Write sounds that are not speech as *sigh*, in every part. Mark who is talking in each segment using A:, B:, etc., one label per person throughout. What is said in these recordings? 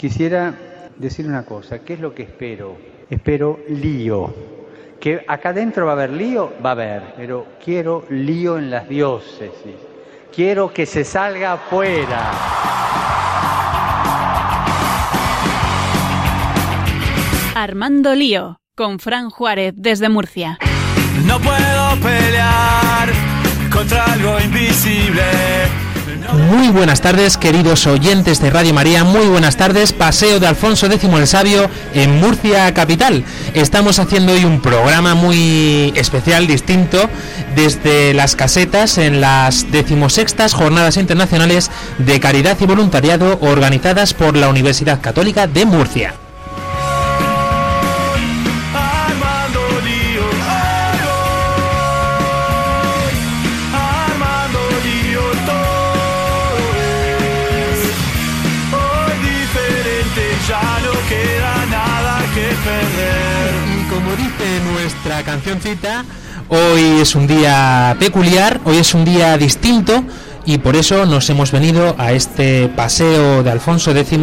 A: Quisiera decir una cosa, ¿qué es lo que espero? Espero lío. Que acá adentro va a haber lío, va a haber, pero quiero lío en las diócesis. Quiero que se salga afuera.
B: Armando Lío, con Fran Juárez desde Murcia.
C: No puedo pelear contra algo invisible.
D: Muy buenas tardes, queridos oyentes de Radio María. Muy buenas tardes, Paseo de Alfonso X el Sabio en Murcia Capital. Estamos haciendo hoy un programa muy especial, distinto, desde las casetas en las decimosextas Jornadas Internacionales de Caridad y Voluntariado organizadas por la Universidad Católica de Murcia. Nuestra cancioncita, hoy es un día peculiar, hoy es un día distinto y por eso nos hemos venido a este paseo de Alfonso X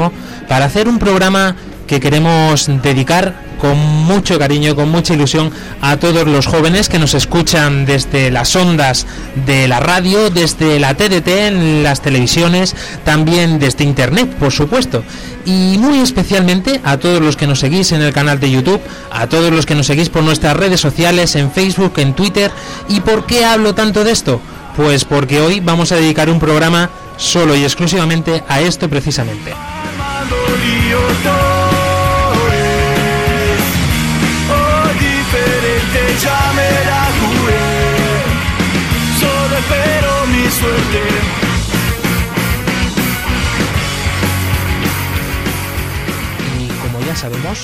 D: para hacer un programa que queremos dedicar con mucho cariño, con mucha ilusión a todos los jóvenes que nos escuchan desde las ondas de la radio, desde la TDT, en las televisiones, también desde internet, por supuesto. Y muy especialmente a todos los que nos seguís en el canal de YouTube, a todos los que nos seguís por nuestras redes sociales, en Facebook, en Twitter. ¿Y por qué hablo tanto de esto? Pues porque hoy vamos a dedicar un programa solo y exclusivamente a esto precisamente. Sabemos,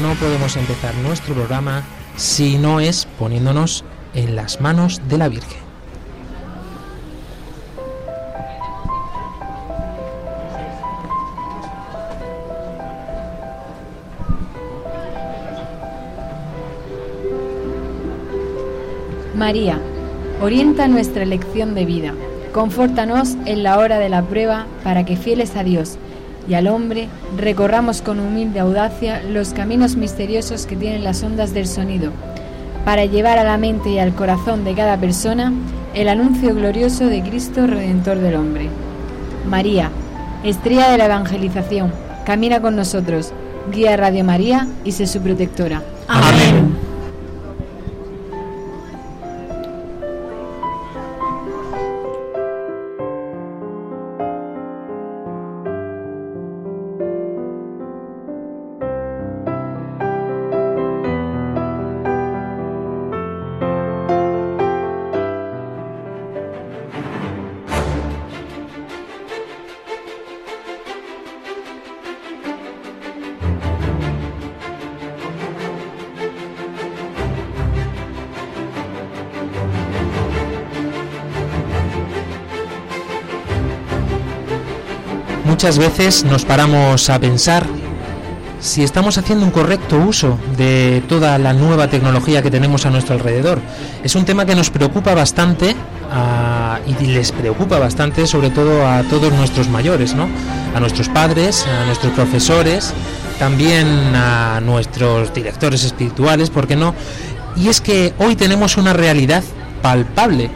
D: no podemos empezar nuestro programa si no es poniéndonos en las manos de la Virgen.
E: María, orienta nuestra elección de vida. Confórtanos en la hora de la prueba para que fieles a Dios y al hombre recorramos con humilde audacia los caminos misteriosos que tienen las ondas del sonido, para llevar a la mente y al corazón de cada persona el anuncio glorioso de Cristo Redentor del hombre. María, estrella de la evangelización, camina con nosotros, guía Radio María y sé su protectora.
D: Amén. Muchas veces nos paramos a pensar si estamos haciendo un correcto uso de toda la nueva tecnología que tenemos a nuestro alrededor. Es un tema que nos preocupa bastante a- y les preocupa bastante sobre todo a todos nuestros mayores, ¿no? A nuestros padres, a nuestros profesores, también a nuestros directores espirituales, ¿por qué no? Y es que hoy tenemos una realidad palpable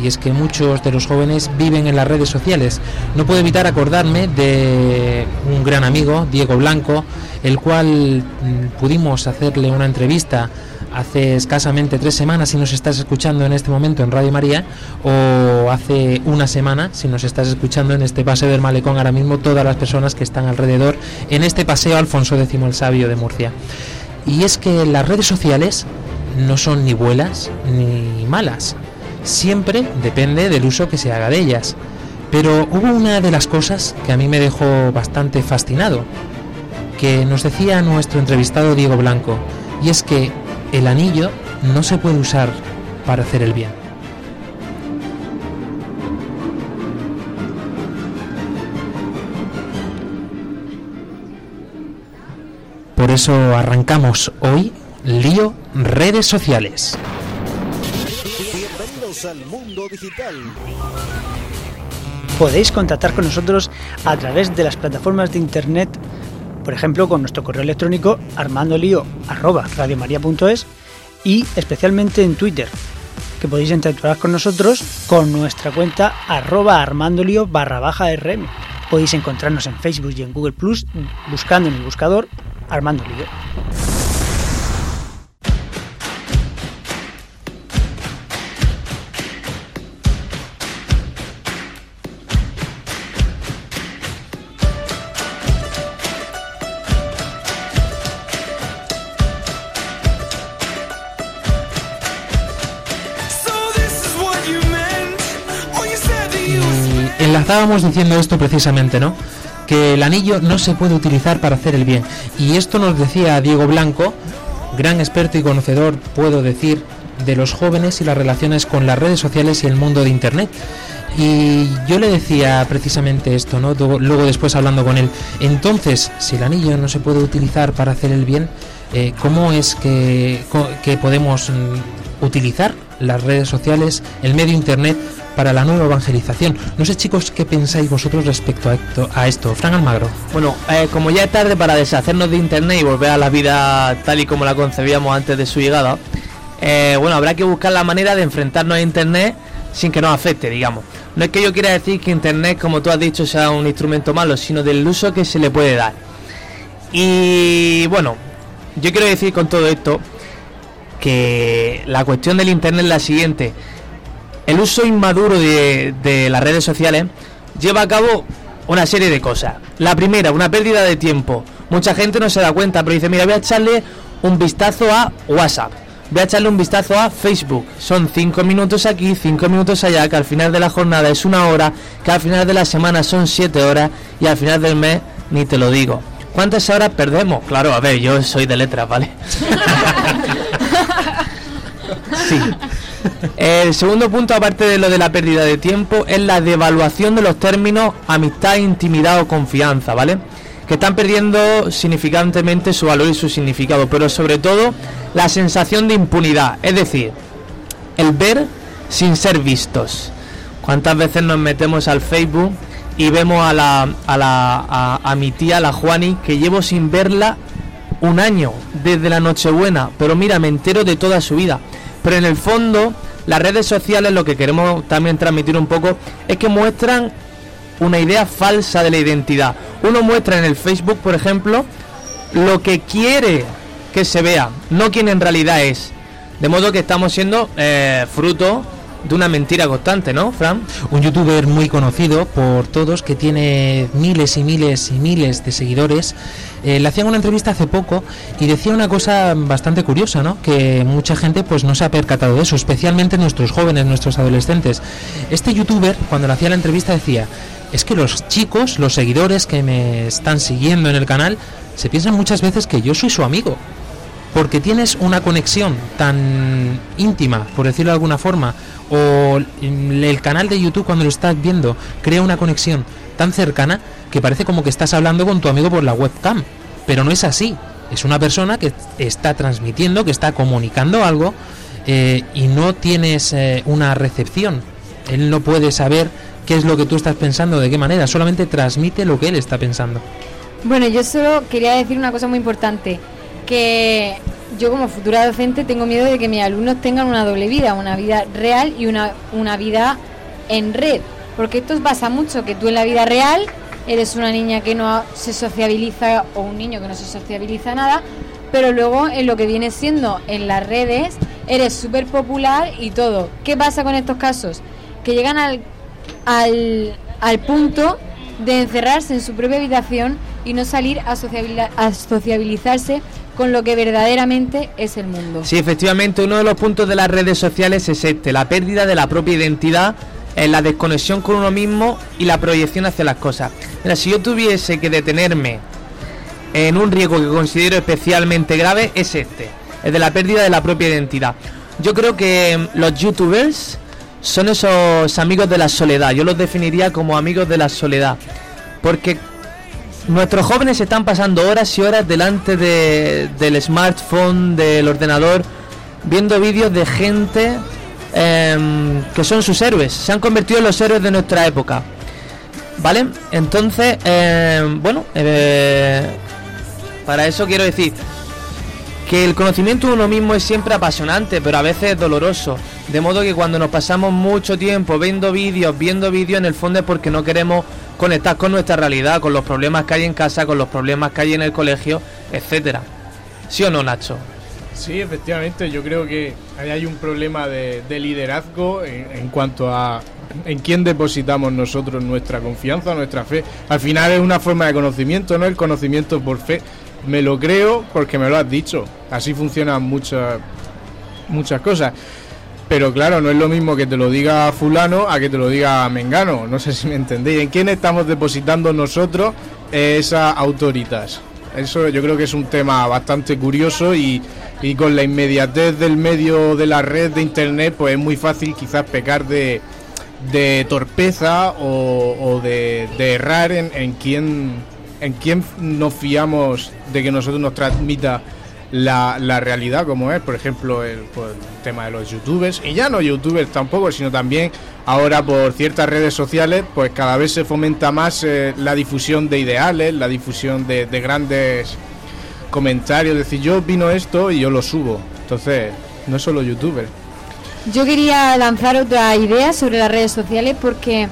D: y es que muchos de los jóvenes viven en las redes sociales. No puedo evitar acordarme de un gran amigo, Diego Blanco, el cual mm, pudimos hacerle una entrevista hace escasamente tres semanas si nos estás escuchando en este momento en Radio María o hace una semana si nos estás escuchando en este paseo del malecón ahora mismo todas las personas que están alrededor en este paseo Alfonso X el Sabio de Murcia. Y es que las redes sociales no son ni buenas ni malas. Siempre depende del uso que se haga de ellas. Pero hubo una de las cosas que a mí me dejó bastante fascinado, que nos decía nuestro entrevistado Diego Blanco, y es que el anillo no se puede usar para hacer el bien. Por eso arrancamos hoy Lío Redes Sociales.
F: Bienvenidos al mundo digital.
G: Podéis contactar con nosotros a través de las plataformas de internet
F: por ejemplo, con nuestro correo electrónico armandolio.radiomaria.es y especialmente en Twitter, que podéis interactuar con nosotros con nuestra cuenta arroba armandolio barra baja rm. Podéis encontrarnos en Facebook y en Google Plus buscando en el buscador Armando Lío.
D: Enlazábamos diciendo esto precisamente, ¿no? Que el anillo no se puede utilizar para hacer el bien. Y esto nos decía Diego Blanco, gran experto y conocedor, puedo decir, de los jóvenes y las relaciones con las redes sociales y el mundo de Internet. Y yo le decía precisamente esto, ¿no? Luego después hablando con él. Entonces, si el anillo no se puede utilizar para hacer el bien, eh, ¿cómo es que, que podemos mm, utilizar las redes sociales, el medio Internet para la nueva evangelización. No sé chicos qué pensáis vosotros respecto a esto. A esto. Fran Almagro.
G: Bueno, eh, como ya es tarde para deshacernos de Internet y volver a la vida tal y como la concebíamos antes de su llegada, eh, bueno, habrá que buscar la manera de enfrentarnos a Internet sin que nos afecte, digamos. No es que yo quiera decir que Internet, como tú has dicho, sea un instrumento malo, sino del uso que se le puede dar. Y bueno, yo quiero decir con todo esto que la cuestión del Internet es la siguiente el uso inmaduro de, las redes sociales lleva a cabo una serie de cosas. La primera, una pérdida de tiempo. Mucha gente no se da cuenta, pero dice, mira, voy a echarle un vistazo a WhatsApp. Voy a echarle un vistazo a Facebook. Son cinco minutos aquí, cinco minutos allá, que al final de la jornada es una hora, que al final de la semana son siete horas y al final del mes ni te lo digo. ¿Cuántas horas perdemos? Claro, a ver, yo soy de letras, ¿vale? *laughs* *laughs* sí. El segundo punto, aparte de lo de la pérdida de tiempo, es la devaluación de los términos amistad, intimidad o confianza, ¿vale? Que están perdiendo significantemente su valor y su significado, pero sobre todo la sensación de impunidad, es decir, el ver sin ser vistos. ¿Cuántas veces nos metemos al Facebook y vemos a, la, a, la, a mi tía, la Juani, que llevo sin verla un año, desde la Nochebuena, pero mira, me entero de toda su vida. Pero en el fondo, las redes sociales lo que queremos también transmitir un poco es que muestran una idea falsa de la identidad. Uno muestra en el Facebook, por ejemplo, lo que quiere que se vea, no quien en realidad es. De modo que estamos siendo eh, fruto de una mentira constante, ¿no, Fran?
D: Un youtuber muy conocido por todos que tiene miles y miles y miles de seguidores. Eh, le hacían una entrevista hace poco y decía una cosa bastante curiosa, ¿no? Que mucha gente pues no se ha percatado de eso, especialmente nuestros jóvenes, nuestros adolescentes. Este youtuber cuando le hacía la entrevista decía, es que los chicos, los seguidores que me están siguiendo en el canal, se piensan muchas veces que yo soy su amigo porque tienes una conexión tan íntima, por decirlo de alguna forma, o el canal de YouTube cuando lo estás viendo crea una conexión tan cercana que parece como que estás hablando con tu amigo por la webcam, pero no es así. Es una persona que está transmitiendo, que está comunicando algo eh, y no tienes eh, una recepción. Él no puede saber qué es lo que tú estás pensando, de qué manera, solamente transmite lo que él está pensando.
E: Bueno, yo solo quería decir una cosa muy importante que yo como futura docente tengo miedo de que mis alumnos tengan una doble vida, una vida real y una, una vida en red. Porque esto pasa mucho, que tú en la vida real eres una niña que no se sociabiliza o un niño que no se sociabiliza nada, pero luego en lo que viene siendo en las redes eres súper popular y todo. ¿Qué pasa con estos casos? Que llegan al, al, al punto de encerrarse en su propia habitación y no salir a, a sociabilizarse con lo que verdaderamente es el mundo.
G: Sí, efectivamente, uno de los puntos de las redes sociales es este, la pérdida de la propia identidad, la desconexión con uno mismo y la proyección hacia las cosas. Mira, si yo tuviese que detenerme en un riesgo que considero especialmente grave, es este, el de la pérdida de la propia identidad. Yo creo que mm, los youtubers son esos amigos de la soledad, yo los definiría como amigos de la soledad, porque Nuestros jóvenes están pasando horas y horas delante del smartphone, del ordenador, viendo vídeos de gente em, que son sus héroes. Se han convertido en los héroes de nuestra época. ¿Vale? Entonces, em, bueno, eh, Para eso quiero decir que el conocimiento de uno mismo es siempre apasionante, pero a veces es doloroso. De modo que cuando nos pasamos mucho tiempo viendo vídeos, viendo vídeos, en el fondo es porque no queremos conectar con nuestra realidad, con los problemas que hay en casa, con los problemas que hay en el colegio, etcétera. ¿Sí o no, Nacho?
H: Sí, efectivamente, yo creo que ahí hay un problema de, de liderazgo en, en cuanto a en quién depositamos nosotros nuestra confianza, nuestra fe. Al final es una forma de conocimiento, ¿no? El conocimiento por fe. Me lo creo porque me lo has dicho. Así funcionan muchas muchas cosas. Pero claro, no es lo mismo que te lo diga fulano a que te lo diga Mengano. No sé si me entendéis. ¿En quién estamos depositando nosotros esas autoritas? Eso yo creo que es un tema bastante curioso y, con la inmediatez del medio de la red de internet, pues es muy fácil quizás pecar de, torpeza o, de errar en, en quién en quién nos fiamos de que nosotros nos transmita la, la realidad como es, por ejemplo, el, pues, el tema de los youtubers, y ya no youtubers tampoco, sino también ahora por ciertas redes sociales, pues cada vez se fomenta más eh, la difusión de ideales, la difusión de, de grandes comentarios, es decir, yo opino esto y yo lo subo, entonces no es solo youtubers.
E: Yo quería lanzar otra idea sobre las redes sociales porque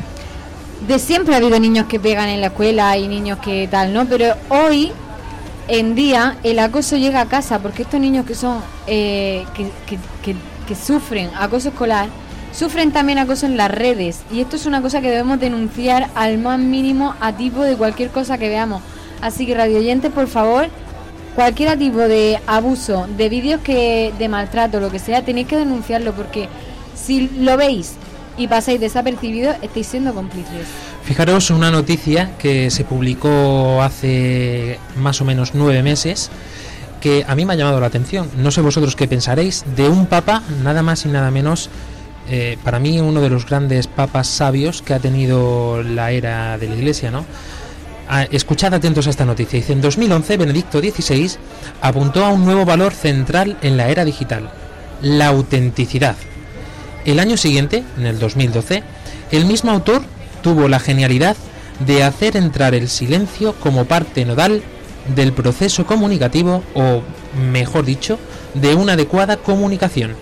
E: de siempre ha habido niños que pegan en la escuela y niños que tal, ¿no? Pero hoy en día el acoso llega a casa porque estos niños que son eh, que, que- sufren acoso escolar sufren también acoso en las redes y esto es una cosa que debemos denunciar al más mínimo a tipo de cualquier cosa que veamos. Así que radio oyentes, por favor, cualquier tipo de abuso, de vídeos que de maltrato, lo que sea, tenéis que denunciarlo porque si lo veis y pasáis desapercibidos, estáis siendo cómplices.
D: Fijaros una noticia que se publicó hace más o menos nueve meses que a mí me ha llamado la atención. No sé vosotros qué pensaréis de un papa, nada más y nada menos, eh, para mí uno de los grandes papas sabios que ha tenido la era de la Iglesia, ¿no? Ah, escuchad atentos a esta noticia. Dice, en 2011 Benedicto XVI apuntó a un nuevo valor central en la era digital, la autenticidad. El año siguiente, en el 2012, el mismo autor tuvo la genialidad de hacer entrar el silencio como parte nodal del proceso comunicativo o, mejor dicho, de una adecuada comunicación.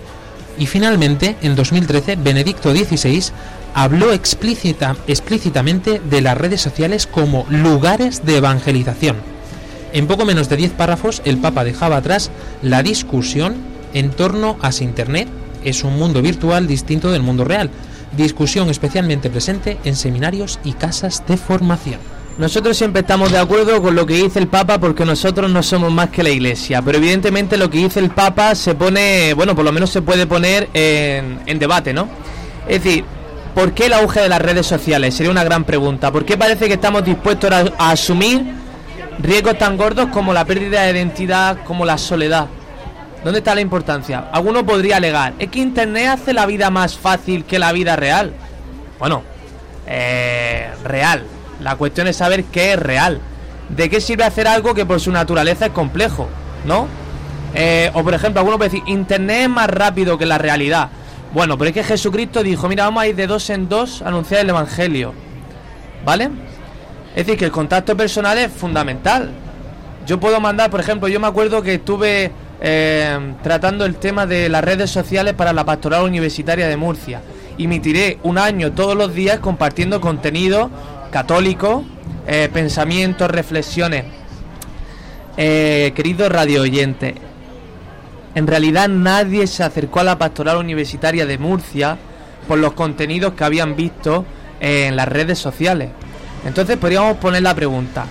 D: Y finalmente, en 2013, Benedicto XVI habló explícita- explícitamente de las redes sociales como lugares de evangelización. En poco menos de 10 párrafos, el Papa dejaba atrás la discusión en torno a si Internet es un mundo virtual distinto del mundo real, discusión especialmente presente en seminarios y casas de formación.
G: Nosotros siempre estamos de acuerdo con lo que dice el Papa porque nosotros no somos más que la Iglesia, pero evidentemente lo que dice el Papa se pone, bueno, por lo menos se puede poner en, debate, ¿no? Es decir, ¿por qué el auge de las redes sociales? Sería una gran pregunta. ¿Por qué parece que estamos dispuestos a asumir riesgos tan gordos como la pérdida de identidad, como la soledad? ¿Dónde está la importancia? Alguno podría alegar, es que Internet hace la vida más fácil que la vida real. Bueno, eh, real. La cuestión es saber qué es real. ¿De qué sirve hacer algo que por su naturaleza es complejo? ¿No? Eh, o por ejemplo, alguno puede decir, Internet es más rápido que la realidad. Bueno, pero es que Jesucristo dijo, mira, vamos a ir de dos en dos a anunciar el Evangelio. ¿Vale? Es decir, que el contacto personal es fundamental. Yo puedo mandar, por ejemplo, yo me acuerdo que estuve eh, tratando el tema de las redes sociales para la pastoral universitaria de Murcia. Y tiré un año todos los días compartiendo contenido católico, eh, pensamientos, reflexiones. Eh, querido radio oyente, en realidad nadie se acercó a la pastoral universitaria de Murcia por los contenidos que habían visto en las redes sociales. Entonces podríamos poner la pregunta,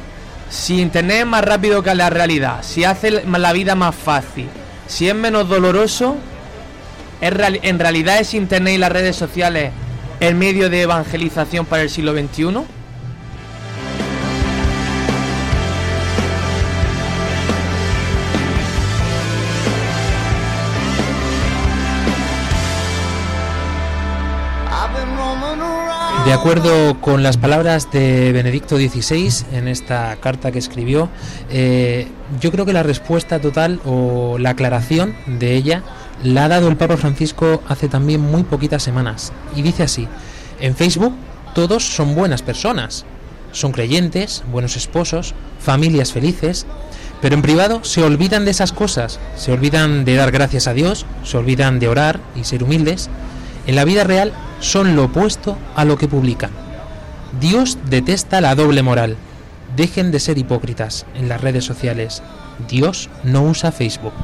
G: si Internet es más rápido que la realidad, si hace la vida más fácil, si es menos doloroso, ¿es real- ¿en realidad es Internet y las redes sociales el medio de evangelización para el siglo XXI?
D: De acuerdo con las palabras de Benedicto XVI en esta carta que escribió, eh, yo creo que la respuesta total o la aclaración de ella la ha dado el Papa Francisco hace también muy poquitas semanas. Y dice así, en Facebook todos son buenas personas, son creyentes, buenos esposos, familias felices, pero en privado se olvidan de esas cosas, se olvidan de dar gracias a Dios, se olvidan de orar y ser humildes. En la vida real son lo opuesto a lo que publican. Dios detesta la doble moral. Dejen de ser hipócritas en las redes sociales. Dios no usa Facebook.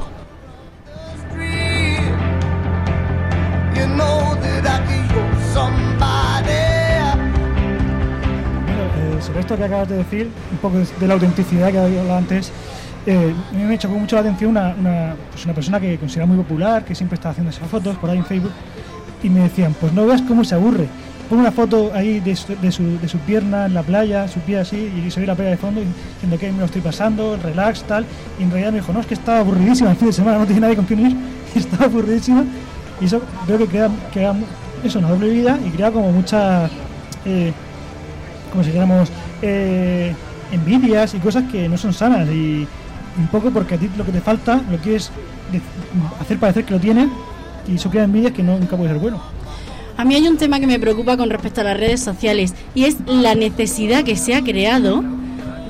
I: Eh, sobre esto que acabas de decir, un poco de, la autenticidad que había hablado antes, eh, me chocó mucho la atención una, una, pues una persona que considera muy popular, que siempre está haciendo esas fotos por ahí en Facebook, y me decían, pues no veas cómo se aburre. Pon una foto ahí de su, de, su, de su pierna en la playa, su pie así, y se ve la playa de fondo, diciendo que me lo estoy pasando, relax, tal. Y en realidad me dijo, no, es que estaba aburridísima el fin de semana, no tenía nadie con quien ir, *laughs* y estaba aburridísima. Y eso creo que crea, crea eso, una doble vida y crea como muchas, eh, como si dijéramos, eh, envidias y cosas que no son sanas. Y un poco porque a ti lo que te falta lo quieres hacer parecer que lo tienes y eso crea envidias que nunca puede ser bueno.
J: A mí hay un tema que me preocupa con respecto a las redes sociales y es la necesidad que se ha creado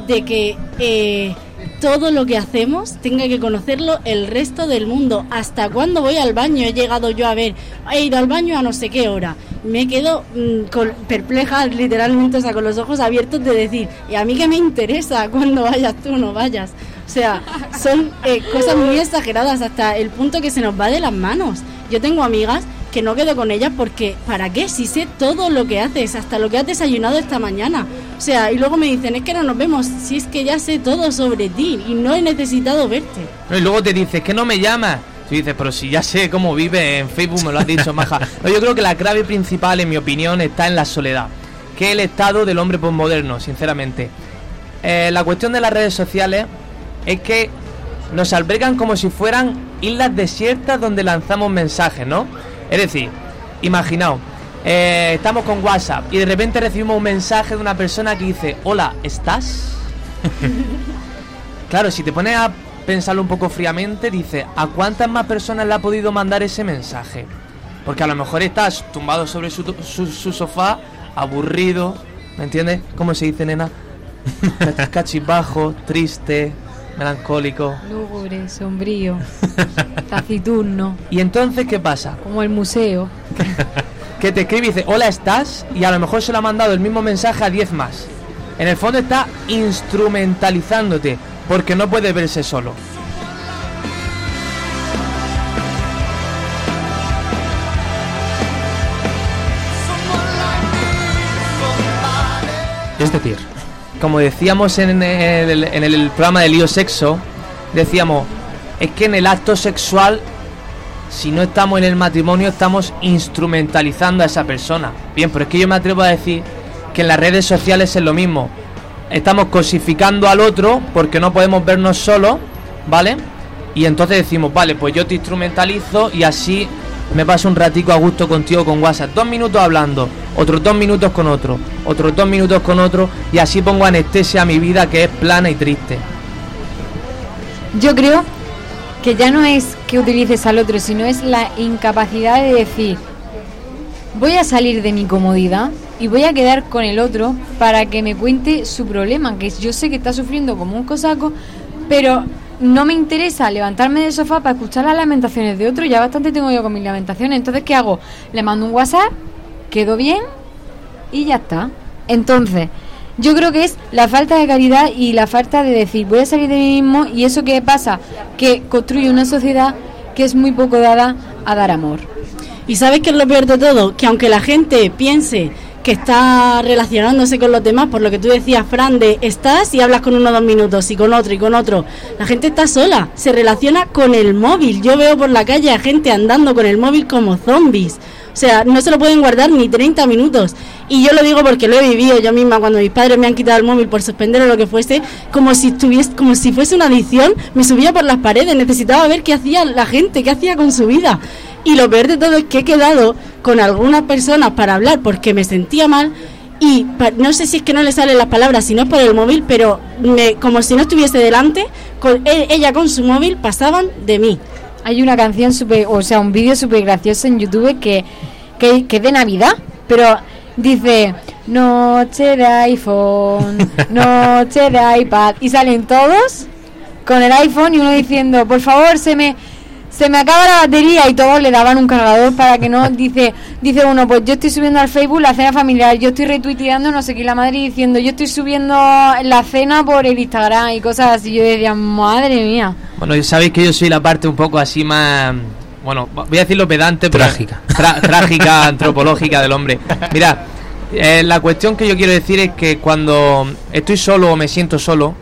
J: de que eh, todo lo que hacemos tenga que conocerlo el resto del mundo. Hasta cuando voy al baño he llegado yo a ver, he ido al baño a no sé qué hora. Me quedo mm, con- perpleja, literalmente, o sea, con los ojos abiertos de decir, ¿y a mí qué me interesa cuando vayas tú o no vayas? O sea, son eh, cosas muy exageradas hasta el punto que se nos va de las manos. Yo tengo amigas que no quedo con ellas porque ¿para qué? Si sé todo lo que haces, hasta lo que has desayunado esta mañana. O sea, y luego me dicen, es que no nos vemos, si es que ya sé todo sobre ti y no he necesitado verte.
G: Y luego te dices que no me llamas. Tú dices, pero si ya sé cómo vive en Facebook, me lo has dicho, maja. *laughs* No, yo creo que la clave principal, en mi opinión, está en la soledad. Que es el estado del hombre postmoderno, sinceramente. Eh, la cuestión de las redes sociales es que nos albergan como si fueran islas desiertas donde lanzamos mensajes, ¿no? Es decir, imaginaos, eh, estamos con WhatsApp y de repente recibimos un mensaje de una persona que dice, hola, ¿estás? *laughs* Claro, si te pones a pensarlo un poco fríamente, dice, ¿a cuántas más personas le ha podido mandar ese mensaje? Porque a lo mejor estás tumbado sobre su, su- su sofá, aburrido, ¿me entiendes? ¿Cómo se dice, nena? *laughs* Cach- Cachibajo, triste, melancólico.
E: Lúgubre, sombrío, taciturno,
G: ¿Y entonces qué pasa?
E: como el museo. *laughs*
G: Que te escribe y dice, hola, ¿estás? Y a lo mejor se lo ha mandado el mismo mensaje a 10 más. En el fondo está instrumentalizándote, porque no puede verse solo.
D: Es decir,
G: como decíamos en el, en el programa de lío sexo, decíamos, es que en el acto sexual, si no estamos en el matrimonio, estamos instrumentalizando a esa persona. Bien, pero es que yo me atrevo a decir que en las redes sociales es lo mismo. Estamos cosificando al otro porque no podemos vernos solos, ¿vale? Y entonces decimos, vale, pues yo te instrumentalizo y así me paso un ratico a gusto contigo con WhatsApp. Dos minutos hablando, otros dos minutos con otro, otros dos minutos con otro y así pongo anestesia a mi vida que es plana y triste.
E: Yo creo que ya no es que utilices al otro, sino es la incapacidad de decir, voy a salir de mi comodidad y voy a quedar con el otro para que me cuente su problema, que yo sé que está sufriendo como un cosaco, pero no me interesa levantarme del sofá para escuchar las lamentaciones de otro, ya bastante tengo yo con mis lamentaciones, entonces ¿qué hago? Le mando un WhatsApp, quedo bien y ya está. Entonces, yo creo que es la falta de caridad y la falta de decir, voy a salir de mí mismo y eso que pasa, que construye una sociedad que es muy poco dada a dar amor.
J: ¿Y sabes qué es lo peor de todo? Que aunque la gente piense que está relacionándose con los demás, por lo que tú decías, Fran, de estás y hablas con uno dos minutos y con otro y con otro, la gente está sola, se relaciona con el móvil. Yo veo por la calle a gente andando con el móvil como zombies. O sea, no se lo pueden guardar ni 30 minutos. Y yo lo digo porque lo he vivido yo misma cuando mis padres me han quitado el móvil por suspender o lo que fuese, como si estuviese, como si fuese una adicción, me subía por las paredes, necesitaba ver qué hacía la gente, qué hacía con su vida. Y lo peor de todo es que he quedado con algunas personas para hablar porque me sentía mal y no sé si es que no le salen las palabras, si no es por el móvil, pero me, como si no estuviese delante, con e- ella con su móvil pasaban de mí.
E: Hay una canción súper, o sea, un vídeo súper gracioso en YouTube que, que, que es de Navidad, pero dice noche de iPhone, *laughs* noche de iPad, y salen todos con el iPhone y uno diciendo, por favor, se me se me acaba la batería y todos le daban un cargador para que no *laughs* dice dice uno pues yo estoy subiendo al Facebook la cena familiar yo estoy retuiteando no sé qué la madre diciendo yo estoy subiendo la cena por el Instagram y cosas así yo decía madre mía
G: Bueno, sabéis que yo soy la parte un poco así más. Bueno, voy a decirlo pedante, pero.
D: Trágica. *laughs*
G: tra- trágica, antropológica del hombre. Mira, eh, la cuestión que yo quiero decir es que cuando estoy solo o me siento solo,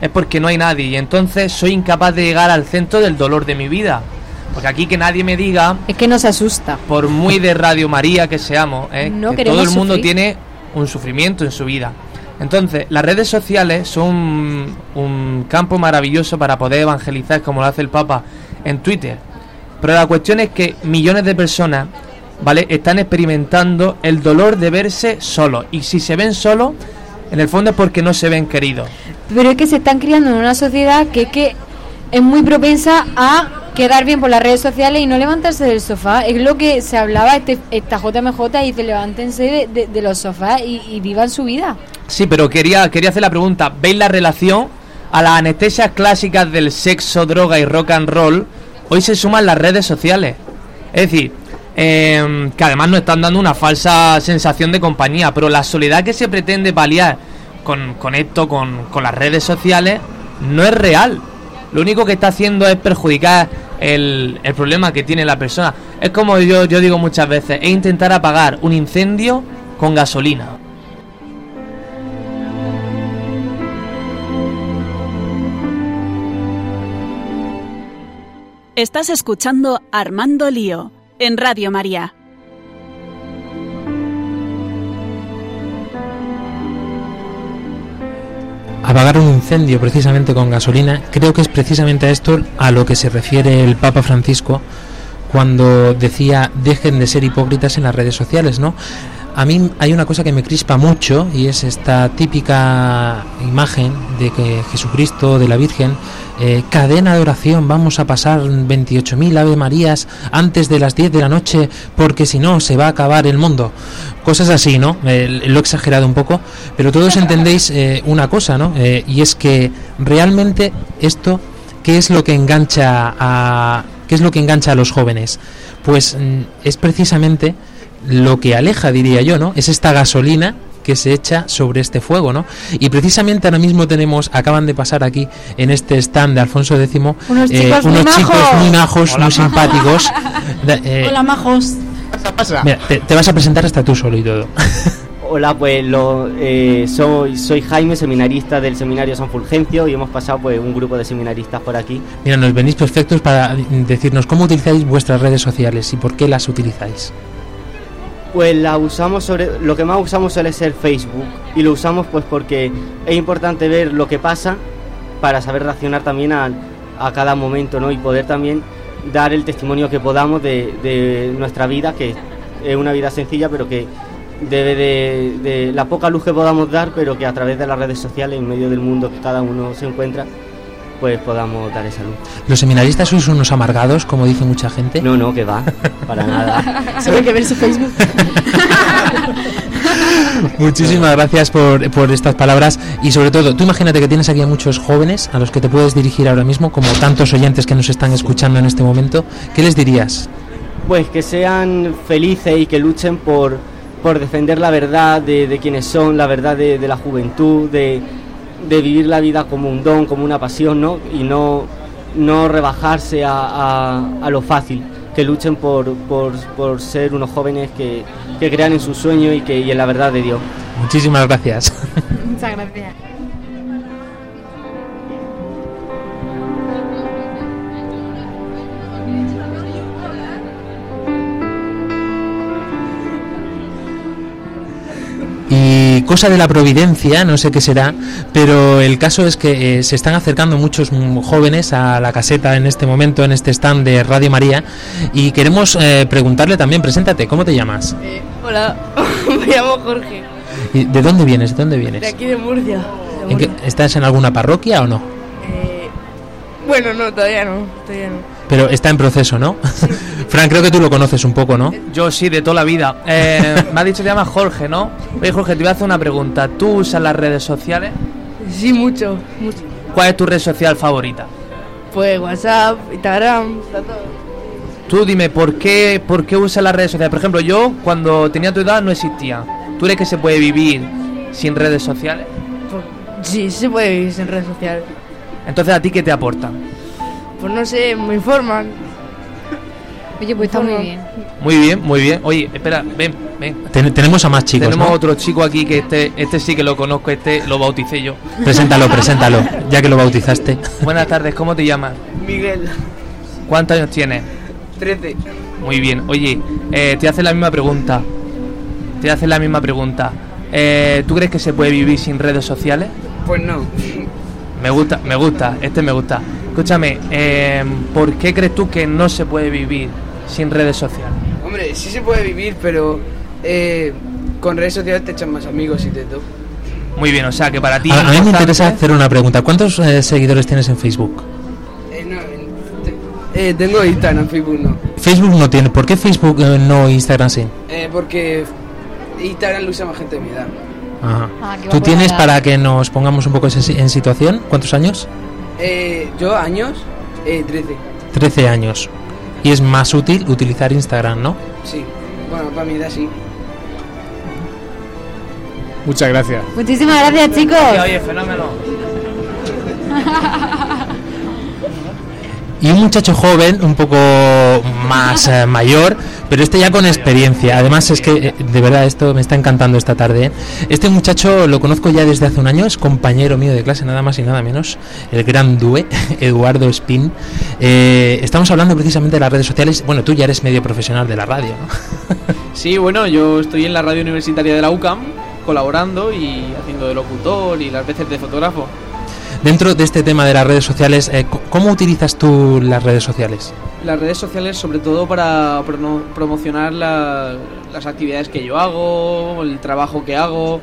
G: es porque no hay nadie. Y entonces soy incapaz de llegar al centro del dolor de mi vida. Porque aquí que nadie me diga,
E: es que nos asusta
G: por muy de Radio María que seamos, ¿eh?
E: No
G: que todo el mundo
E: sufrir.
G: tiene un sufrimiento en su vida. Entonces, las redes sociales son un campo maravilloso para poder evangelizar, como lo hace el Papa en Twitter. Pero la cuestión es que millones de personas, ¿vale? Están experimentando el dolor de verse solos. Y si se ven solos, en el fondo es porque no se ven queridos.
E: pero es que se están criando en una sociedad que es que es muy propensa a quedar bien por las redes sociales y no levantarse del sofá. Es lo que se hablaba este, esta JMJ y dice levántense de, de- de los sofás y, y vivan su vida.
G: Sí, pero quería, quería hacer la pregunta. ¿Veis la relación a las anestesias clásicas del sexo, droga y rock and roll? Hoy se suman las redes sociales. Es decir, em, que además nos están dando una falsa sensación de compañía, pero la soledad que se pretende paliar con, con esto, con, con las redes sociales, no es real. Lo único que está haciendo es perjudicar el, el problema que tiene la persona. Es como yo, yo digo muchas veces, es intentar apagar un incendio con gasolina.
B: Estás escuchando Armando Lío en Radio María.
D: apagar un incendio precisamente con gasolina, creo que es precisamente a esto a lo que se refiere el Papa Francisco cuando decía dejen de ser hipócritas en las redes sociales, ¿no? A mí hay una cosa que me crispa mucho y es esta típica imagen de que Jesucristo, de la Virgen, eh, cadena de oración, vamos a pasar 28.000 Ave Marías antes de las 10 de la noche porque si no se va a acabar el mundo. Cosas así, ¿no? Eh, lo he exagerado un poco, pero todos entendéis eh, una cosa, ¿no? Eh, y es que realmente esto, ¿qué es lo que engancha a, qué es lo que engancha a los jóvenes? Pues mm, es precisamente lo que aleja, diría yo, ¿no? Es esta gasolina que se echa sobre este fuego, ¿no? Y precisamente ahora mismo tenemos, acaban de pasar aquí en este stand de Alfonso X,
E: Unos
D: eh,
E: chicos muy
D: unos chicos
E: majos.
D: muy majos, muy simpáticos. *laughs* Da- eh,
J: Hola, majos.
D: mira, te, te vas a presentar hasta tú solo y todo. *laughs*
K: Hola, pues lo, eh, soy, soy Jaime, seminarista del Seminario San Fulgencio y hemos pasado pues un grupo de seminaristas por aquí.
D: Mira, nos venís perfectos para decirnos cómo utilizáis vuestras redes sociales y por qué las utilizáis.
K: Pues la usamos sobre, lo que más usamos suele ser Facebook y lo usamos pues porque es importante ver lo que pasa para saber reaccionar también a, a cada momento, ¿no? Y poder también dar el testimonio que podamos de, de nuestra vida, que es una vida sencilla, pero que debe de, de la poca luz que podamos dar, pero que a través de las redes sociales, en medio del mundo que cada uno se encuentra, pues podamos dar esa luz.
D: ¿Los seminaristas sois unos amargados, como dice mucha gente?
K: No, no, que va, para nada. *laughs*
J: Solo hay que ver su Facebook. *laughs*
D: Muchísimas gracias por, por estas palabras y sobre todo, tú imagínate que tienes aquí a muchos jóvenes a los que te puedes dirigir ahora mismo, como tantos oyentes que nos están escuchando en este momento. ¿Qué les dirías?
K: Pues que sean felices y que luchen por, por defender la verdad de, de quienes son, la verdad de, de la juventud, de, de vivir la vida como un don, como una pasión, ¿no? Y no, no rebajarse a, a- a lo fácil, que luchen por, por, por ser unos jóvenes que, que crean en sus sueños y, que, y en la verdad de Dios.
D: Muchísimas gracias.
E: Muchas gracias.
D: Cosa de la providencia, no sé qué será, pero el caso es que eh, se están acercando muchos jóvenes a la caseta en este momento, en este stand de Radio María, y queremos eh, preguntarle también, preséntate, ¿cómo te llamas?
L: Hola, *laughs* me llamo Jorge,
D: ¿Y ¿De dónde vienes? ¿De dónde
L: de
D: vienes?
L: aquí de Murcia. de
D: ¿En qué-
L: Murcia.
D: ¿Estás en alguna parroquia o no?
L: Eh, bueno, no, todavía no, todavía no.
D: Pero está en proceso, ¿no? *laughs* Fran, creo que tú lo conoces un poco, ¿no?
G: Yo sí, de toda la vida. Eh, *laughs* me ha dicho que te llamas Jorge, ¿no? Oye, Jorge, te voy a hacer una pregunta. ¿Tú usas las redes sociales?
L: Sí, mucho, mucho.
G: ¿cuál es tu red social favorita?
L: Pues WhatsApp, Instagram, está todo.
G: Tú dime, ¿por qué, ¿por qué usas las redes sociales? Por ejemplo, yo cuando tenía tu edad no existía. ¿Tú crees que se puede vivir sin redes sociales?
L: Sí, se puede vivir sin redes sociales.
G: Entonces, ¿a ti qué te aportan?
L: Pues no sé, me informan.
E: Oye, pues está muy bien.
G: Muy bien, muy bien. Oye, espera, ven, ven.
D: Ten- tenemos a más chicos,
G: Tenemos
D: ¿no?
G: otro chico aquí que este, este sí que lo conozco, este lo bauticé yo.
D: Preséntalo, preséntalo, ya que lo bautizaste.
G: Buenas tardes, ¿cómo te llamas?
L: Miguel,
G: ¿Cuántos años tienes?
L: 13.
G: Muy bien. Oye, eh, te hace la misma pregunta. Te hace la misma pregunta. Eh, ¿Tú crees que se puede vivir sin redes sociales?
L: Pues no.
G: Me gusta, me gusta, este me gusta. Escúchame, eh, ¿por qué crees tú que no se puede vivir sin redes sociales?
M: Hombre, sí se puede vivir, pero eh, con redes sociales te echan más amigos y de todo.
G: Muy bien, o sea que para ti...
D: A, a mí me interesa hacer una pregunta. ¿Cuántos eh, seguidores tienes en Facebook?
M: Eh, no, te- eh, tengo Instagram, Facebook no.
D: Facebook no tiene. ¿Por qué Facebook eh, no Instagram sí?
M: Eh, porque Instagram lo usa más gente de mi edad.
D: Ajá.
E: Ah,
D: ¿Tú tienes para que nos pongamos un poco en en situación? ¿Cuántos años?
M: Eh, yo, años, eh, 13.
D: 13 años. Y es más útil utilizar Instagram, ¿no?
M: Sí. Bueno, para mi edad sí.
H: Muchas gracias.
E: Muchísimas gracias, chicos.
G: Oye, oye, fenómeno. *laughs*
D: Y un muchacho joven, un poco más eh, mayor, pero este ya con experiencia. Además es que, eh, de verdad, esto me está encantando esta tarde. ¿eh? Este muchacho lo conozco ya desde hace un año, es compañero mío de clase, nada más y nada menos, el gran Due, *laughs* Eduardo Spin. Eh, estamos hablando precisamente de las redes sociales. Bueno, tú ya eres medio profesional de la radio, ¿no? *laughs*
N: Sí, bueno, yo estoy en la radio universitaria de la UCAM colaborando y haciendo de locutor y las veces de fotógrafo.
D: Dentro de este tema de las redes sociales, eh, ¿cómo utilizas tú las redes sociales?
N: Las redes sociales sobre todo para promocionar la- las actividades que yo hago, el trabajo que hago,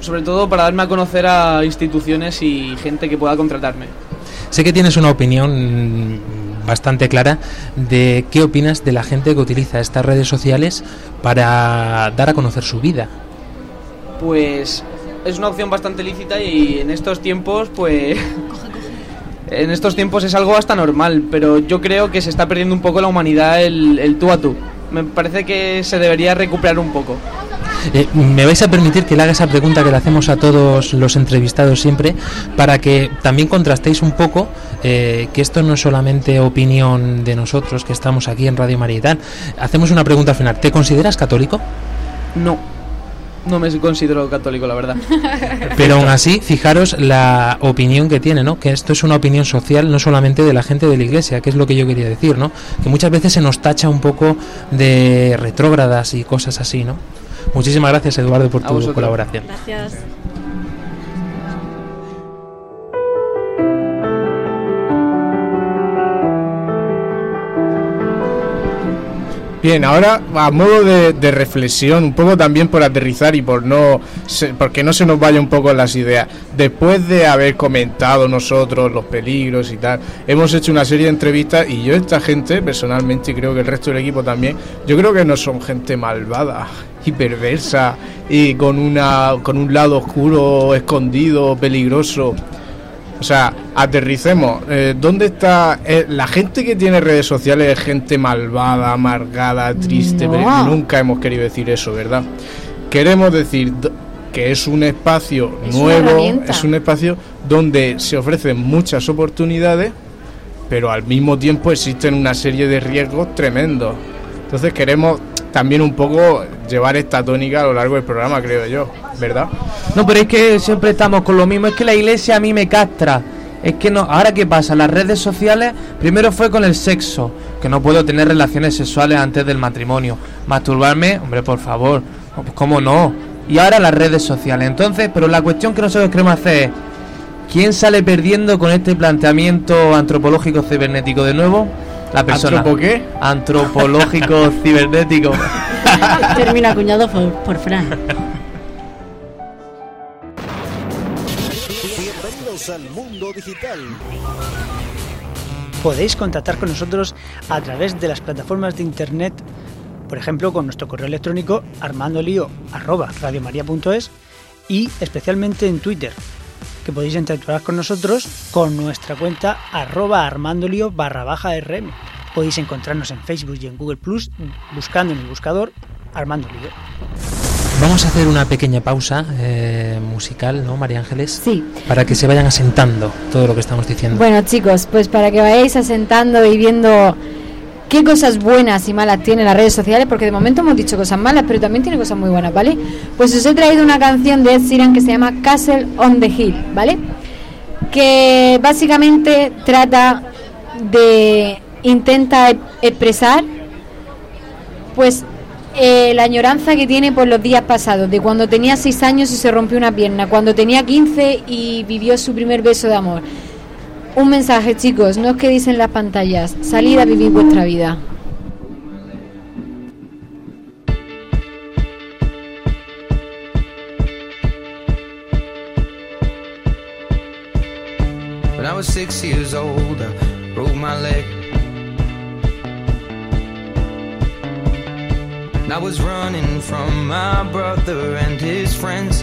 N: sobre todo para darme a conocer a instituciones y gente que pueda contratarme.
D: Sé que tienes una opinión bastante clara de qué opinas de la gente que utiliza estas redes sociales para dar a conocer su vida.
N: Pues es una opción bastante lícita y en estos tiempos, pues. *laughs* En estos tiempos es algo hasta normal, pero yo creo que se está perdiendo un poco la humanidad el, el tú a tú. Me parece que se debería recuperar un poco.
D: Eh, ¿Me vais a permitir que le haga esa pregunta que le hacemos a todos los entrevistados siempre para que también contrastéis un poco eh, que esto no es solamente opinión de nosotros que estamos aquí en Radio María y tal? Hacemos una pregunta al final. ¿Te consideras católico?
N: No, no me considero católico, la verdad. *laughs*
D: Pero aún así, fijaros la opinión que tiene, ¿no? Que esto es una opinión social no solamente de la gente de la iglesia, que es lo que yo quería decir, ¿no? Que muchas veces se nos tacha un poco de retrógradas y cosas así, ¿no? Muchísimas gracias, Eduardo, por tu colaboración.
J: Gracias.
H: Bien, ahora a modo de, reflexión, un poco también por aterrizar y por no se- porque no se nos vaya un poco las ideas. Después de haber comentado nosotros los peligros y tal, hemos hecho una serie de entrevistas y yo esta gente personalmente creo que el resto del equipo también, yo creo que no son gente malvada *laughs* y perversa y con una con un lado oscuro, escondido, peligroso. O sea, aterricemos. Eh, ¿Dónde está eh, la gente que tiene redes sociales? Es gente malvada, amargada, triste.
J: No.
H: pero nunca hemos querido decir eso, ¿verdad? Queremos decir que es un espacio
E: Es
H: nuevo, es un espacio donde se ofrecen muchas oportunidades, pero al mismo tiempo existen una serie de riesgos tremendos. Entonces queremos también un poco llevar esta tónica a lo largo del programa, creo yo, ¿verdad?
G: No, pero es que siempre estamos con lo mismo. Es que la iglesia a mí me castra. Es que no. Ahora qué pasa, las redes sociales. Primero fue con el sexo, que no puedo tener relaciones sexuales antes del matrimonio. Masturbarme, hombre, por favor. Pues, ¿Cómo no? Y ahora las redes sociales. Entonces, pero la cuestión que nosotros queremos hacer es. ¿Quién sale perdiendo con este planteamiento antropológico cibernético de nuevo? La persona.
H: ¿Antropo qué?
G: Antropológico *laughs* cibernético.
J: Termina acuñado por, por Fran.
O: Bienvenidos al mundo digital.
F: Podéis contactar con nosotros a través de las plataformas de internet, por ejemplo con nuestro correo electrónico armandolio@radiomaria.es y especialmente en Twitter, que podéis interactuar con nosotros con nuestra cuenta arroba armandolio barra baja rm. Podéis encontrarnos en Facebook y en Google Plus buscando en el buscador Armando Lío.
D: Vamos a hacer una pequeña pausa eh, musical, ¿no, María Ángeles?
E: Sí.
D: Para que se vayan asentando todo lo que estamos diciendo.
E: Bueno, chicos, pues para que vayáis asentando y viendo qué cosas buenas y malas tienen las redes sociales, porque de momento hemos dicho cosas malas, pero también tiene cosas muy buenas, ¿vale? Pues os he traído una canción de Ed Sheeran que se llama Castle on the Hill, ¿vale? Que básicamente trata de intenta e- expresar pues eh, la añoranza que tiene por los días pasados, de cuando tenía 6 años y se rompió una pierna, cuando tenía 15 y vivió su primer beso de amor. Un mensaje, chicos, no os quedéis en las pantallas, salid a vivir vuestra vida.
P: When I was six years old, I broke my leg. And I was running from my brother and his friends.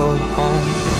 P: go home.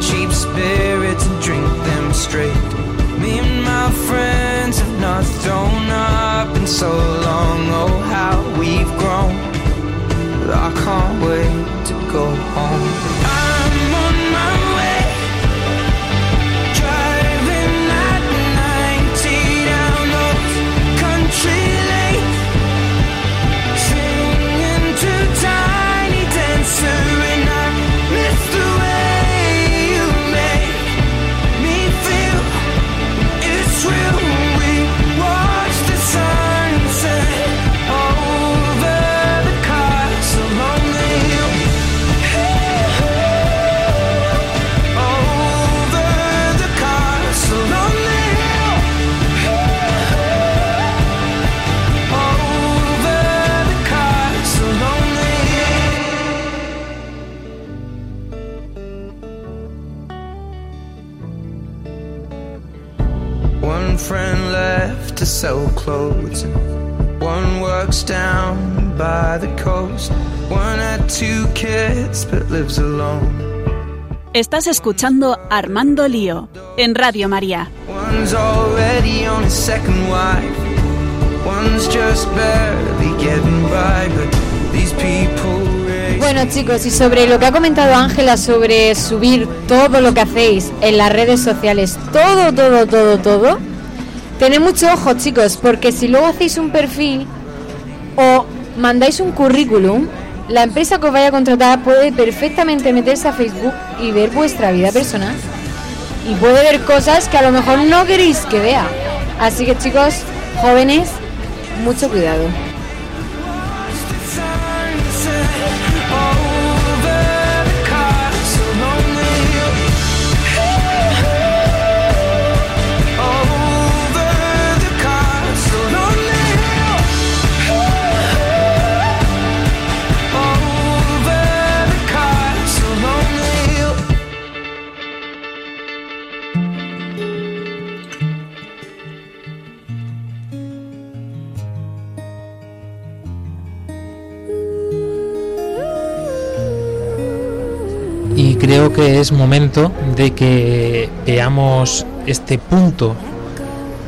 P: cheap spirits and drink them straight. Me and my friends have not thrown up in so long. Oh, how we've grown. But I can't wait to go home. Sell clothes. and One works down by the coast. One had two kids but lives alone.
B: Estás escuchando Armando Lío en Radio María.
P: One's already on his second wife. One's just barely getting by, but these people raise
E: Bueno chicos, y sobre lo que ha comentado Ángela sobre subir todo lo que hacéis en las redes sociales, todo, todo, todo, todo, tened mucho ojo chicos, porque si luego hacéis un perfil o mandáis un currículum, la empresa que os vaya a contratar puede perfectamente meterse a Facebook y ver vuestra vida personal. Y puede ver cosas que a lo mejor no queréis que vea. Así que chicos, jóvenes, mucho cuidado.
D: Creo que es momento de que veamos este punto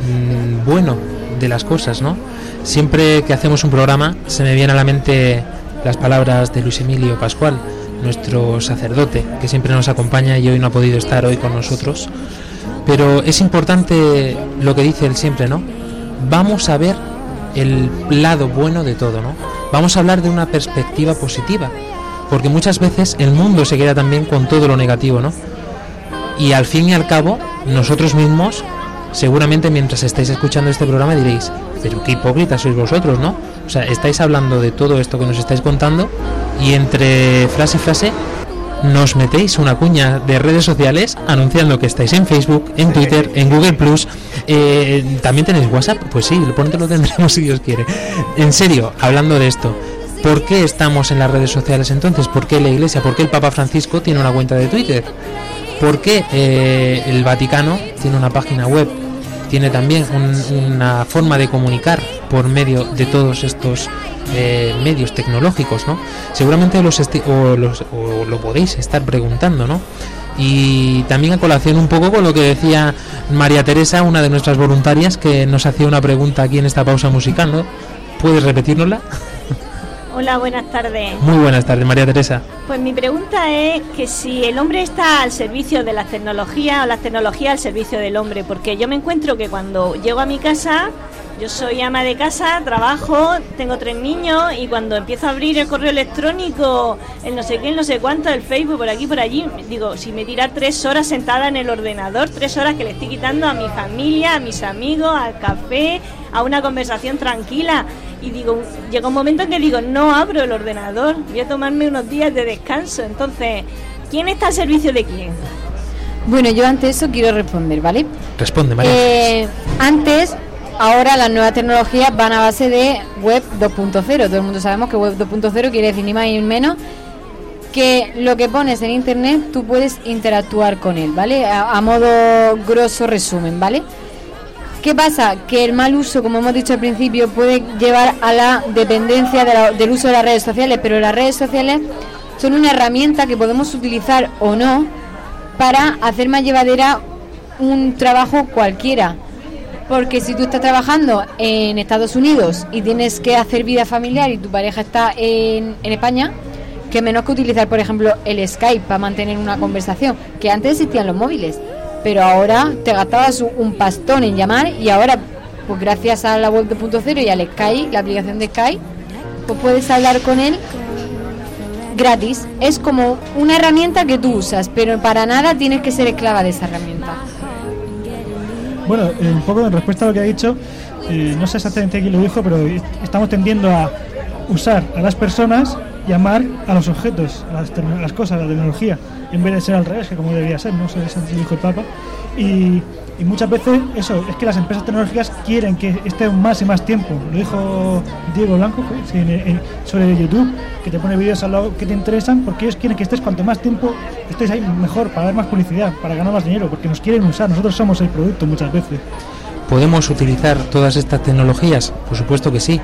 D: mm, bueno de las cosas, ¿no? Siempre que hacemos un programa se me viene a la mente las palabras de Luis Emilio Pascual, nuestro sacerdote, que siempre nos acompaña y hoy no ha podido estar hoy con nosotros. Pero es importante lo que dice él siempre, ¿no? Vamos a ver el lado bueno de todo, ¿no? Vamos a hablar de una perspectiva positiva, porque muchas veces el mundo se queda también con todo lo negativo, ¿no? Y al fin y al cabo, nosotros mismos, seguramente mientras estáis escuchando este programa diréis, pero qué hipócritas sois vosotros, ¿no? O sea, estáis hablando de todo esto que nos estáis contando y entre frase y frase nos metéis una cuña de redes sociales anunciando que estáis en Facebook, en Twitter, en Google Plus. Eh, También tenéis WhatsApp, pues sí, pronto lo tendremos *laughs* si Dios quiere. En serio, hablando de esto, ¿por qué estamos en las redes sociales entonces? ¿Por qué la Iglesia? ¿Por qué el Papa Francisco tiene una cuenta de Twitter? ¿Por qué eh, el Vaticano tiene una página web? Tiene también un- una forma de comunicar por medio de todos estos eh, medios tecnológicos, ¿no? Seguramente los o, los- o lo podéis estar preguntando, ¿no? Y también a colación un poco con lo que decía María Teresa, una de nuestras voluntarias, que nos hacía una pregunta aquí en esta pausa musical, ¿no? ¿Puedes repetírnosla?
Q: Hola, buenas tardes.
D: Muy buenas tardes, María Teresa.
Q: Pues mi pregunta es que si el hombre está al servicio de las tecnologías o las tecnologías al servicio del hombre, porque yo me encuentro que cuando llego a mi casa, yo soy ama de casa, trabajo, tengo tres niños y cuando empiezo a abrir el correo electrónico, el no sé qué, el no sé cuánto, el Facebook, por aquí, por allí, digo, si me tira tres horas sentada en el ordenador, tres horas que le estoy quitando a mi familia, a mis amigos, al café, a una conversación tranquila. Y digo, llega un momento en que digo, no abro el ordenador, voy a tomarme unos días de descanso. Entonces, ¿quién está al servicio de quién?
E: Bueno, yo ante eso quiero responder, ¿vale?
D: Responde, María.
E: Eh, antes, ahora las nuevas tecnologías van a base de web 2.0. Todo el mundo sabemos que web 2.0 quiere decir ni más ni menos que lo que pones en internet tú puedes interactuar con él, ¿vale? A, a modo grosso resumen, ¿vale? ¿Qué pasa? Que el mal uso, como hemos dicho al principio, puede llevar a la dependencia del uso de las redes sociales, pero las redes sociales son una herramienta que podemos utilizar o no para hacer más llevadera un trabajo cualquiera. Porque si tú estás trabajando en Estados Unidos y tienes que hacer vida familiar y tu pareja está en, en España, que menos que utilizar, por ejemplo, el Skype para mantener una conversación, que antes existían los móviles, pero ahora te gastabas un- pastón en llamar y ahora, pues gracias a la web 2.0 y al Skype, la aplicación de Skype, pues puedes hablar con él gratis. Es como una herramienta que tú usas, pero para nada tienes que ser esclava de esa herramienta.
I: Bueno, eh, un poco en respuesta a lo que ha dicho, eh, no sé exactamente quién lo dijo, pero est- estamos tendiendo a usar a las personas y amar a los objetos, las, las cosas, la tecnología, en vez de ser al revés, que como debería ser, no sé si dijo el Papa. Y, y muchas veces eso, es que las empresas tecnológicas quieren que esté más y más tiempo. Lo dijo Diego Blanco en- en- sobre YouTube, que te pone vídeos al lado que te interesan, porque ellos quieren que estés cuanto más tiempo estés ahí mejor, para dar más publicidad, para ganar más dinero, porque nos quieren usar, nosotros somos el producto muchas veces.
D: ¿Podemos utilizar todas estas tecnologías? Por supuesto que sí.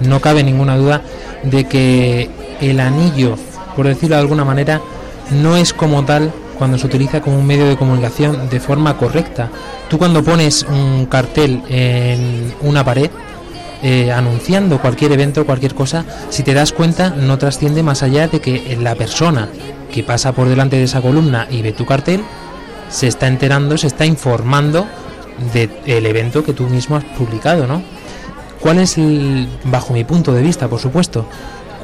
D: No cabe ninguna duda de que el anillo, por decirlo de alguna manera, no es como tal cuando se utiliza como un medio de comunicación de forma correcta. Tú cuando pones un cartel en una pared, eh, anunciando cualquier evento, cualquier cosa, si te das cuenta no trasciende más allá de que la persona que pasa por delante de esa columna y ve tu cartel se está enterando, se está informando del evento que tú mismo has publicado, ¿no? ¿Cuál es, el, bajo mi punto de vista, por supuesto,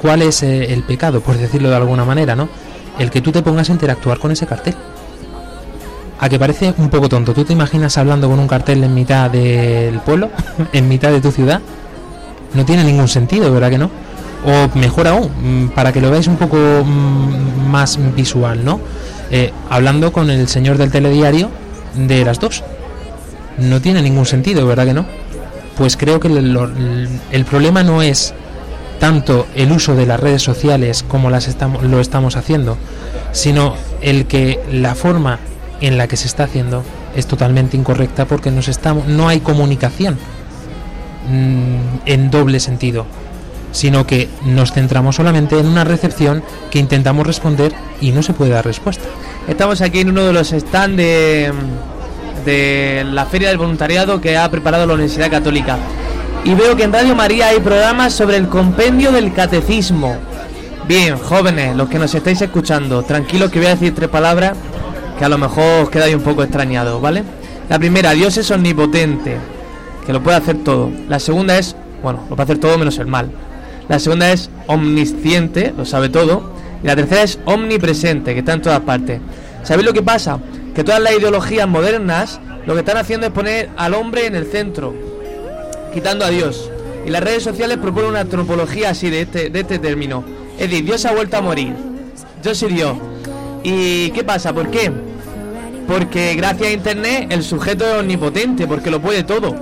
D: cuál es eh, el pecado, por decirlo de alguna manera, ¿no? El que tú te pongas a interactuar con ese cartel. A que parece un poco tonto. ¿Tú te imaginas hablando con un cartel en mitad del pueblo? *laughs* ¿En mitad de tu ciudad? No tiene ningún sentido, ¿verdad que no? O mejor aún, mm, para que lo veáis un poco mm, más visual, ¿no? Eh, hablando con el señor del telediario de las dos. No tiene ningún sentido, ¿verdad que no? Pues creo que el, problema no es tanto el uso de las redes sociales como las estamos, lo estamos haciendo, sino el que la forma en la que se está haciendo es totalmente incorrecta porque nos estamos, no hay comunicación mm, en doble sentido. sino que nos centramos solamente en una recepción que intentamos responder y no se puede dar respuesta.
G: Estamos aquí en uno de los stands de, de la Feria del Voluntariado que ha preparado la Universidad Católica. Y veo que en Radio María hay programas sobre el compendio del catecismo. Bien, jóvenes, los que nos estáis escuchando, tranquilos que voy a decir tres palabras que a lo mejor os quedáis un poco extrañados, ¿vale? La primera, Dios es omnipotente, que lo puede hacer todo. La segunda es, bueno, lo puede hacer todo menos el mal. La segunda es omnisciente, lo sabe todo. Y la tercera es omnipresente, que está en todas partes. ¿Sabéis lo que pasa? Que todas las ideologías modernas lo que están haciendo es poner al hombre en el centro, quitando a Dios. Y las redes sociales proponen una antropología así de este, de este término. Es decir, Dios ha vuelto a morir. Yo soy Dios. ¿Y qué pasa? ¿Por qué? Porque gracias a Internet el sujeto es omnipotente, porque lo puede todo.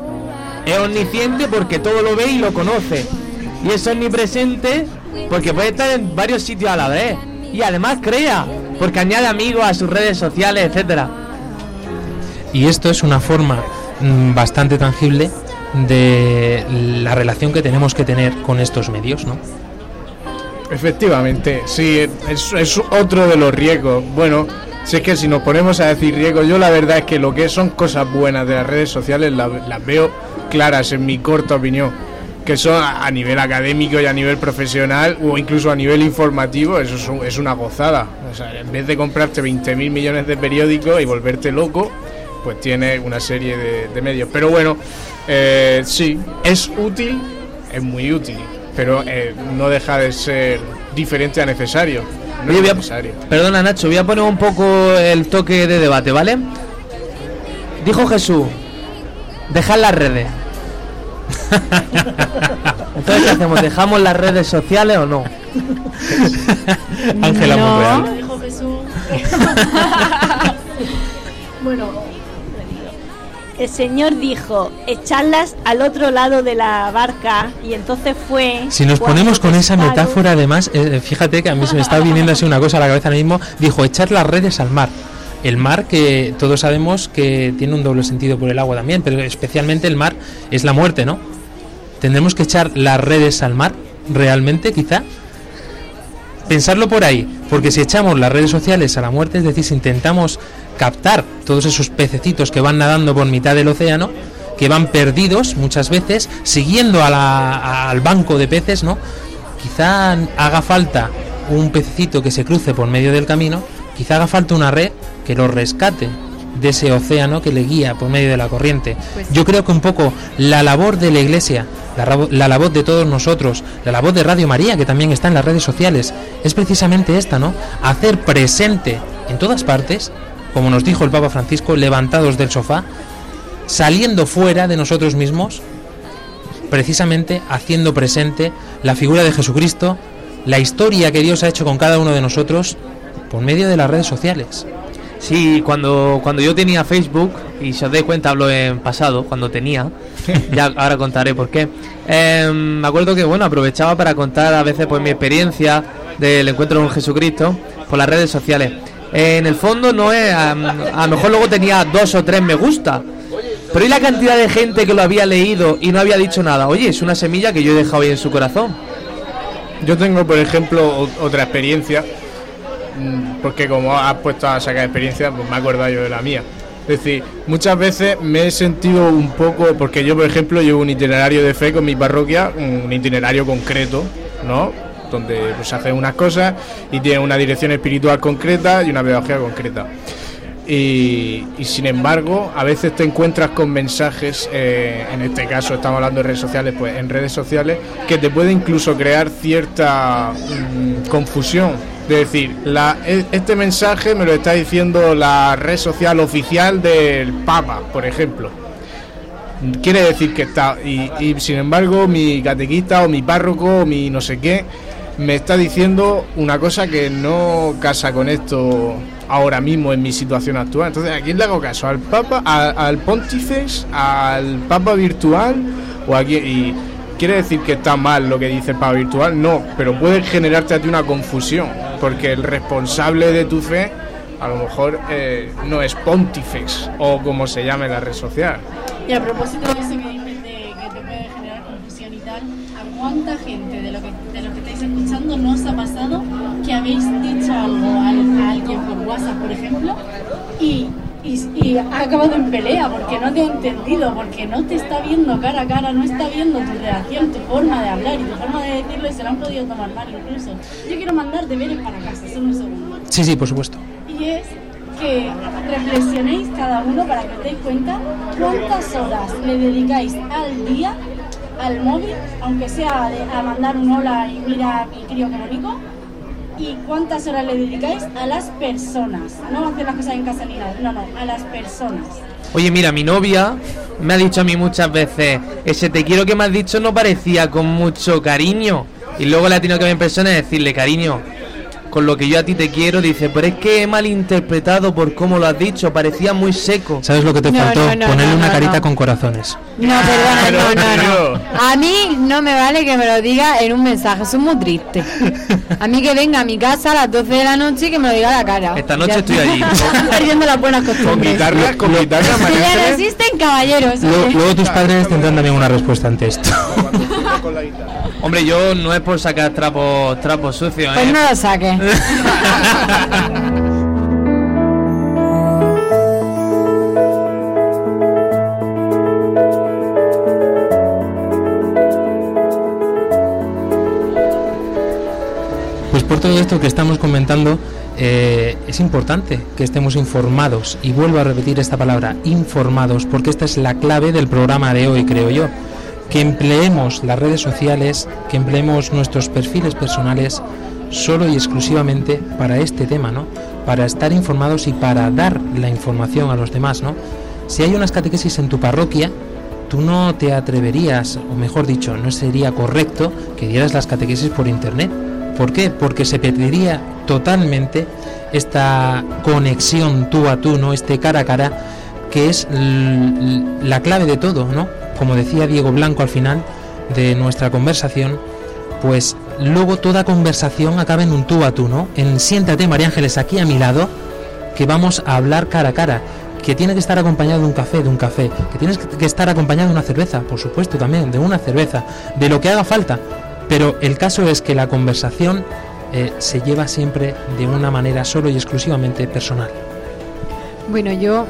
G: Es omnisciente porque todo lo ve y lo conoce. Y es omnipresente porque puede estar en varios sitios a la vez. Y además crea, porque añade amigos a sus redes sociales, etcétera.
D: Y esto es una forma mm, bastante tangible de la relación que tenemos que tener con estos medios, ¿no?
H: Efectivamente, sí, es, es otro de los riesgos. Bueno, si es que si nos ponemos a decir riesgos, yo la verdad es que lo que son cosas buenas de las redes sociales las, veo claras en mi corta opinión. Que son a nivel académico y a nivel profesional o incluso a nivel informativo, eso es, un- es una gozada. O sea, en vez de comprarte 20.000 millones de periódicos y volverte loco, pues tienes una serie de, de medios. Pero bueno, eh, sí, es útil, es muy útil, pero eh, no deja de ser diferente a necesario. No
G: Oye,
H: es
G: voy a-
H: necesario.
G: Perdona Nacho, voy a poner un poco el toque de debate, ¿vale? Dijo Jesús, dejad las redes. *laughs* Entonces, ¿qué hacemos? ¿Dejamos las redes sociales o no? *laughs*
D: Ángela
Q: No.
D: Monreal.
J: Dijo Jesús. *laughs*
Q: Bueno, el Señor dijo, echarlas al otro lado de la barca y entonces fue...
D: Si nos ponemos con esa metáfora, además, eh, fíjate que a mí se me está viniendo así una cosa a la cabeza ahora mismo. Dijo, echar las redes al mar. El mar que todos sabemos que tiene un doble sentido por el agua también, pero especialmente el mar es la muerte, ¿no? ¿Tendremos que echar las redes al mar? ¿Realmente, quizá? Pensarlo por ahí, porque si echamos las redes sociales a la muerte, es decir, si intentamos captar todos esos pececitos que van nadando por mitad del océano, que van perdidos muchas veces, siguiendo al banco de peces, ¿no? Quizá haga falta un pececito que se cruce por medio del camino, quizá haga falta una red que lo rescate de ese océano que le guía por medio de la corriente. Yo creo que un poco la labor de la Iglesia, la, la labor de todos nosotros, la labor de Radio María, que también está en las redes sociales, es precisamente esta, ¿no? Hacer presente en todas partes, como nos dijo el Papa Francisco, levantados del sofá, saliendo fuera de nosotros mismos, precisamente haciendo presente la figura de Jesucristo, la historia que Dios ha hecho con cada uno de nosotros por medio de las redes sociales.
G: Sí, cuando, cuando yo tenía Facebook, y si os dais cuenta hablo en pasado, cuando tenía, *laughs* ya ahora contaré por qué, eh, me acuerdo que bueno, aprovechaba para contar a veces pues mi experiencia del encuentro con Jesucristo por las redes sociales. Eh, en el fondo no es, a, a lo mejor luego tenía dos o tres me gusta, pero ¿y la cantidad de gente que lo había leído y no había dicho nada? Oye, es una semilla que yo he dejado ahí en su corazón.
H: Yo tengo, por ejemplo, otra experiencia, porque como has puesto a sacar experiencia, pues me he acordado yo de la mía. Es decir, muchas veces me he sentido un poco, porque yo, por ejemplo, llevo un itinerario de fe con mi parroquia, un itinerario concreto, ¿no? Donde pues hace unas cosas y tiene una dirección espiritual concreta y una pedagogía concreta. Y, y sin embargo, a veces te encuentras con mensajes, eh, en este caso estamos hablando de redes sociales, pues en redes sociales, que te puede incluso crear cierta mm, confusión. De decir, la, e- este mensaje me lo está diciendo la red social oficial del Papa, por ejemplo. Quiere decir que está, y, y sin embargo mi catequista o mi párroco o mi no sé qué me está diciendo una cosa que no casa con esto ahora mismo en mi situación actual. Entonces, ¿a quién le hago caso? ¿Al Papa, a- al Pontífex, al Papa virtual o a quién? Y quiere decir que está mal lo que dice el Papa virtual, no, pero puede generarte a ti una confusión, porque el responsable de tu fe a lo mejor eh, no es Pontifex o como se llame la red social.
J: Y a propósito de eso que dices de que te puede generar confusión y tal, a ¿cuánta gente de, lo que, de los que estáis escuchando no os ha pasado que habéis dicho algo a, a alguien por WhatsApp, por ejemplo, y, y, y ha acabado en pelea porque no te ha entendido, porque no te está viendo cara a cara, no está viendo tu reacción, tu forma de hablar y tu forma de decirlo y se lo han podido tomar mal incluso? Yo quiero mandar deberes para casa, solo un segundo.
D: Sí, sí, por supuesto.
J: Y es que reflexionéis cada uno para que os deis cuenta cuántas horas le dedicáis al día al móvil, aunque sea de- a mandar un hola y mira a mi crío que y cuántas horas le dedicáis a las personas. No hacer las cosas en casa ni nada, no, no, a las personas.
G: Oye, mira, mi novia me ha dicho a mí muchas veces, ese te quiero que me has dicho no parecía con mucho cariño. Y luego le ha tenido que ver en persona y decirle, cariño, con lo que yo a ti te quiero, dice, pero es que he malinterpretado por cómo lo has dicho, parecía muy seco.
D: ¿Sabes lo que te
E: No,
D: faltó?
E: no, no,
D: Ponerle
E: no,
D: una
E: no,
D: carita
E: no.
D: con corazones.
E: No, perdona, *laughs* no, no, no. A mí no me vale que me lo diga en un mensaje, eso es muy triste. A mí que venga a mi casa a las 12 de la noche y que me lo diga a la cara.
G: Esta noche
E: Ya
G: estoy allí. *laughs*
E: Perdiendo las buenas costumbres.
H: guitarra, con guitarra, *laughs*
E: Que
H: María
E: ya existen caballeros.
D: Luego,
E: oye.
D: luego tus padres tendrán también una respuesta ante esto.
G: Hombre, yo no es por sacar trapos, trapos sucios,
E: Pues
G: ¿eh?
E: no lo saques.
D: Pues por todo esto que estamos comentando, eh, es importante que estemos informados, y vuelvo a repetir esta palabra, informados, porque esta es la clave del programa de hoy, creo yo. Que empleemos las redes sociales, que empleemos nuestros perfiles personales solo y exclusivamente para este tema, ¿no? Para estar informados y para dar la información a los demás, ¿no? Si hay unas catequesis en tu parroquia, tú no te atreverías, o mejor dicho, no sería correcto que dieras las catequesis por internet. ¿Por qué? Porque se perdería totalmente esta conexión tú a tú, ¿no? Este cara a cara, que es la clave de todo, ¿no? Como decía Diego Blanco al final de nuestra conversación, pues luego toda conversación acaba en un tú a tú, ¿no? En siéntate, María Ángeles, aquí a mi lado, que vamos a hablar cara a cara, que tiene que estar acompañado de un café, de un café, que tienes que estar acompañado de una cerveza, por supuesto también, de una cerveza, de lo que haga falta. Pero el caso es que la conversación eh, se lleva siempre de una manera solo y exclusivamente personal.
E: Bueno, yo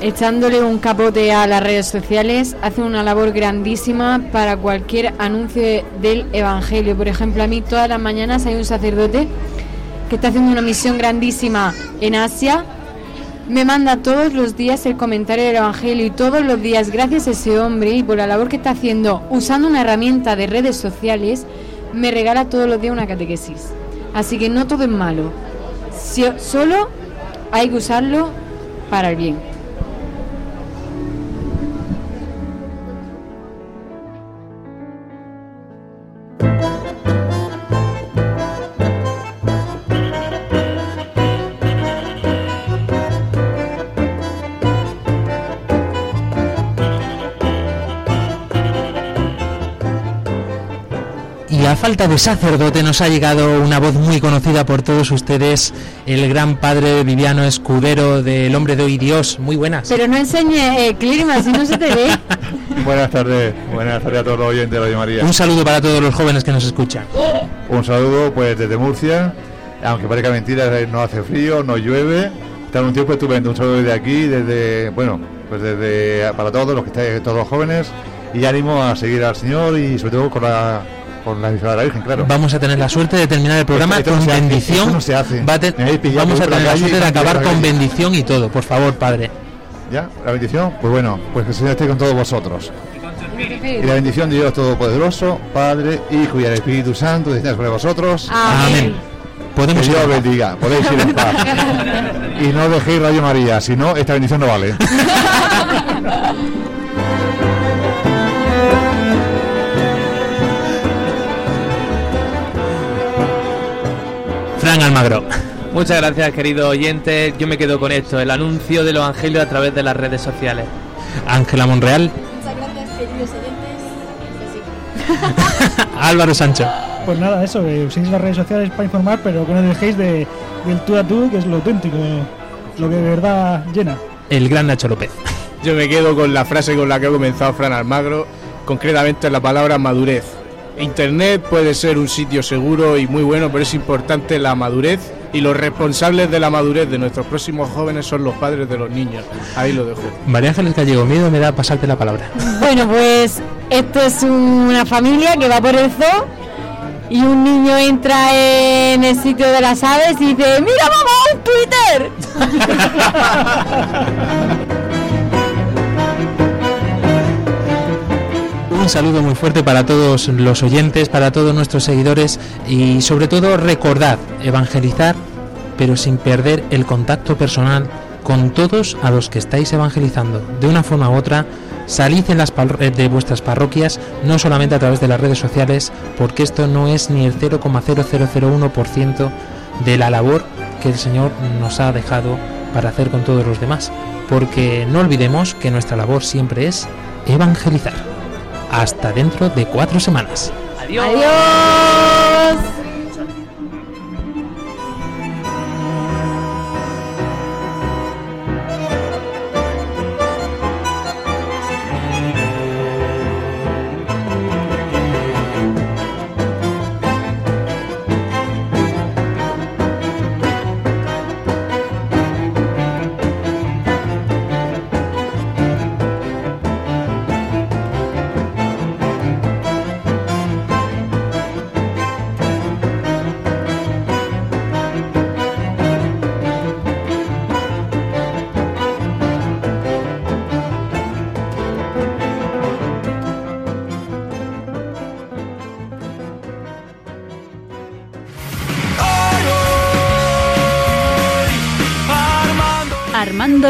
E: echándole un capote a las redes sociales hace una labor grandísima para cualquier anuncio de- del Evangelio. Por ejemplo, a mí todas las mañanas hay un sacerdote que está haciendo una misión grandísima en Asia. Me manda todos los días el comentario del Evangelio y todos los días, gracias a ese hombre y por la labor que está haciendo usando una herramienta de redes sociales, me regala todos los días una catequesis. Así que no todo es malo. Solo hay que usarlo para el bien.
D: Falta de sacerdote nos ha llegado una voz muy conocida por todos ustedes, el gran padre Viviano Escudero del Hombre de Hoy Dios. Muy buenas.
E: Pero no enseñe el clima, si no se te ve. *laughs*
R: Buenas tardes, buenas tardes a todos los oyentes de Radio María.
D: Un saludo para todos los jóvenes que nos escuchan.
R: Un saludo pues desde Murcia, aunque parezca mentira, eh, no hace frío, no llueve, está en un tiempo estupendo. Un saludo desde aquí, desde, bueno, pues desde para todos los que estáis, todos los jóvenes, y ánimo a seguir al Señor y sobre todo con la con la de la Virgen, claro.
D: Vamos a tener la suerte de terminar el programa
R: Esto
D: con bendición.
R: no se hace.
D: Va a vamos a
R: por la
D: tener la suerte de acabar con bendición y todo, por favor, padre.
R: ¿Ya? ¿La bendición? Pues bueno, pues que el Señor esté con todos vosotros. Y la bendición de Dios Todopoderoso, Padre, Hijo y el Espíritu Santo, descienda sobre vosotros.
D: Amén. Podemos
R: que
D: ir
R: Dios bendiga, podéis ir en paz. *laughs* y no dejéis Radio María, si no, esta bendición no vale. *laughs*
D: Fran Almagro.
G: Muchas gracias, querido oyente. Yo me quedo con esto, el anuncio del Evangelio a través de las redes sociales.
D: Ángela Monreal.
J: Muchas gracias, queridos oyentes. *laughs*
D: Álvaro Sancho.
I: Pues nada, eso, que uséis las redes sociales para informar, pero que no dejéis de, del tú a tú, que es lo auténtico, lo que de verdad llena.
D: El gran Nacho López.
H: Yo me quedo con la frase con la que ha comenzado Fran Almagro, concretamente la palabra madurez. Internet puede ser un sitio seguro y muy bueno, pero es importante la madurez y los responsables de la madurez de nuestros próximos jóvenes son los padres de los niños. Ahí lo dejo.
D: María Ángeles Gallego, miedo me da pasarte la palabra.
E: Bueno, pues esto es una familia que va por el zoo y un niño entra en el sitio de las aves y dice, mira mamá, un Twitter. *laughs*
D: Un saludo muy fuerte para todos los oyentes, para todos nuestros seguidores y sobre todo recordad, evangelizar, pero sin perder el contacto personal con todos a los que estáis evangelizando. De una forma u otra, salid en las eh, de vuestras parroquias, no solamente a través de las redes sociales, porque esto no es ni el 0,0001% de la labor que el Señor nos ha dejado para hacer con todos los demás. Porque no olvidemos que nuestra labor siempre es evangelizar. Hasta dentro de cuatro semanas.
E: Adiós.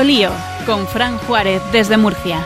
B: Lío, con Fran Juárez desde Murcia.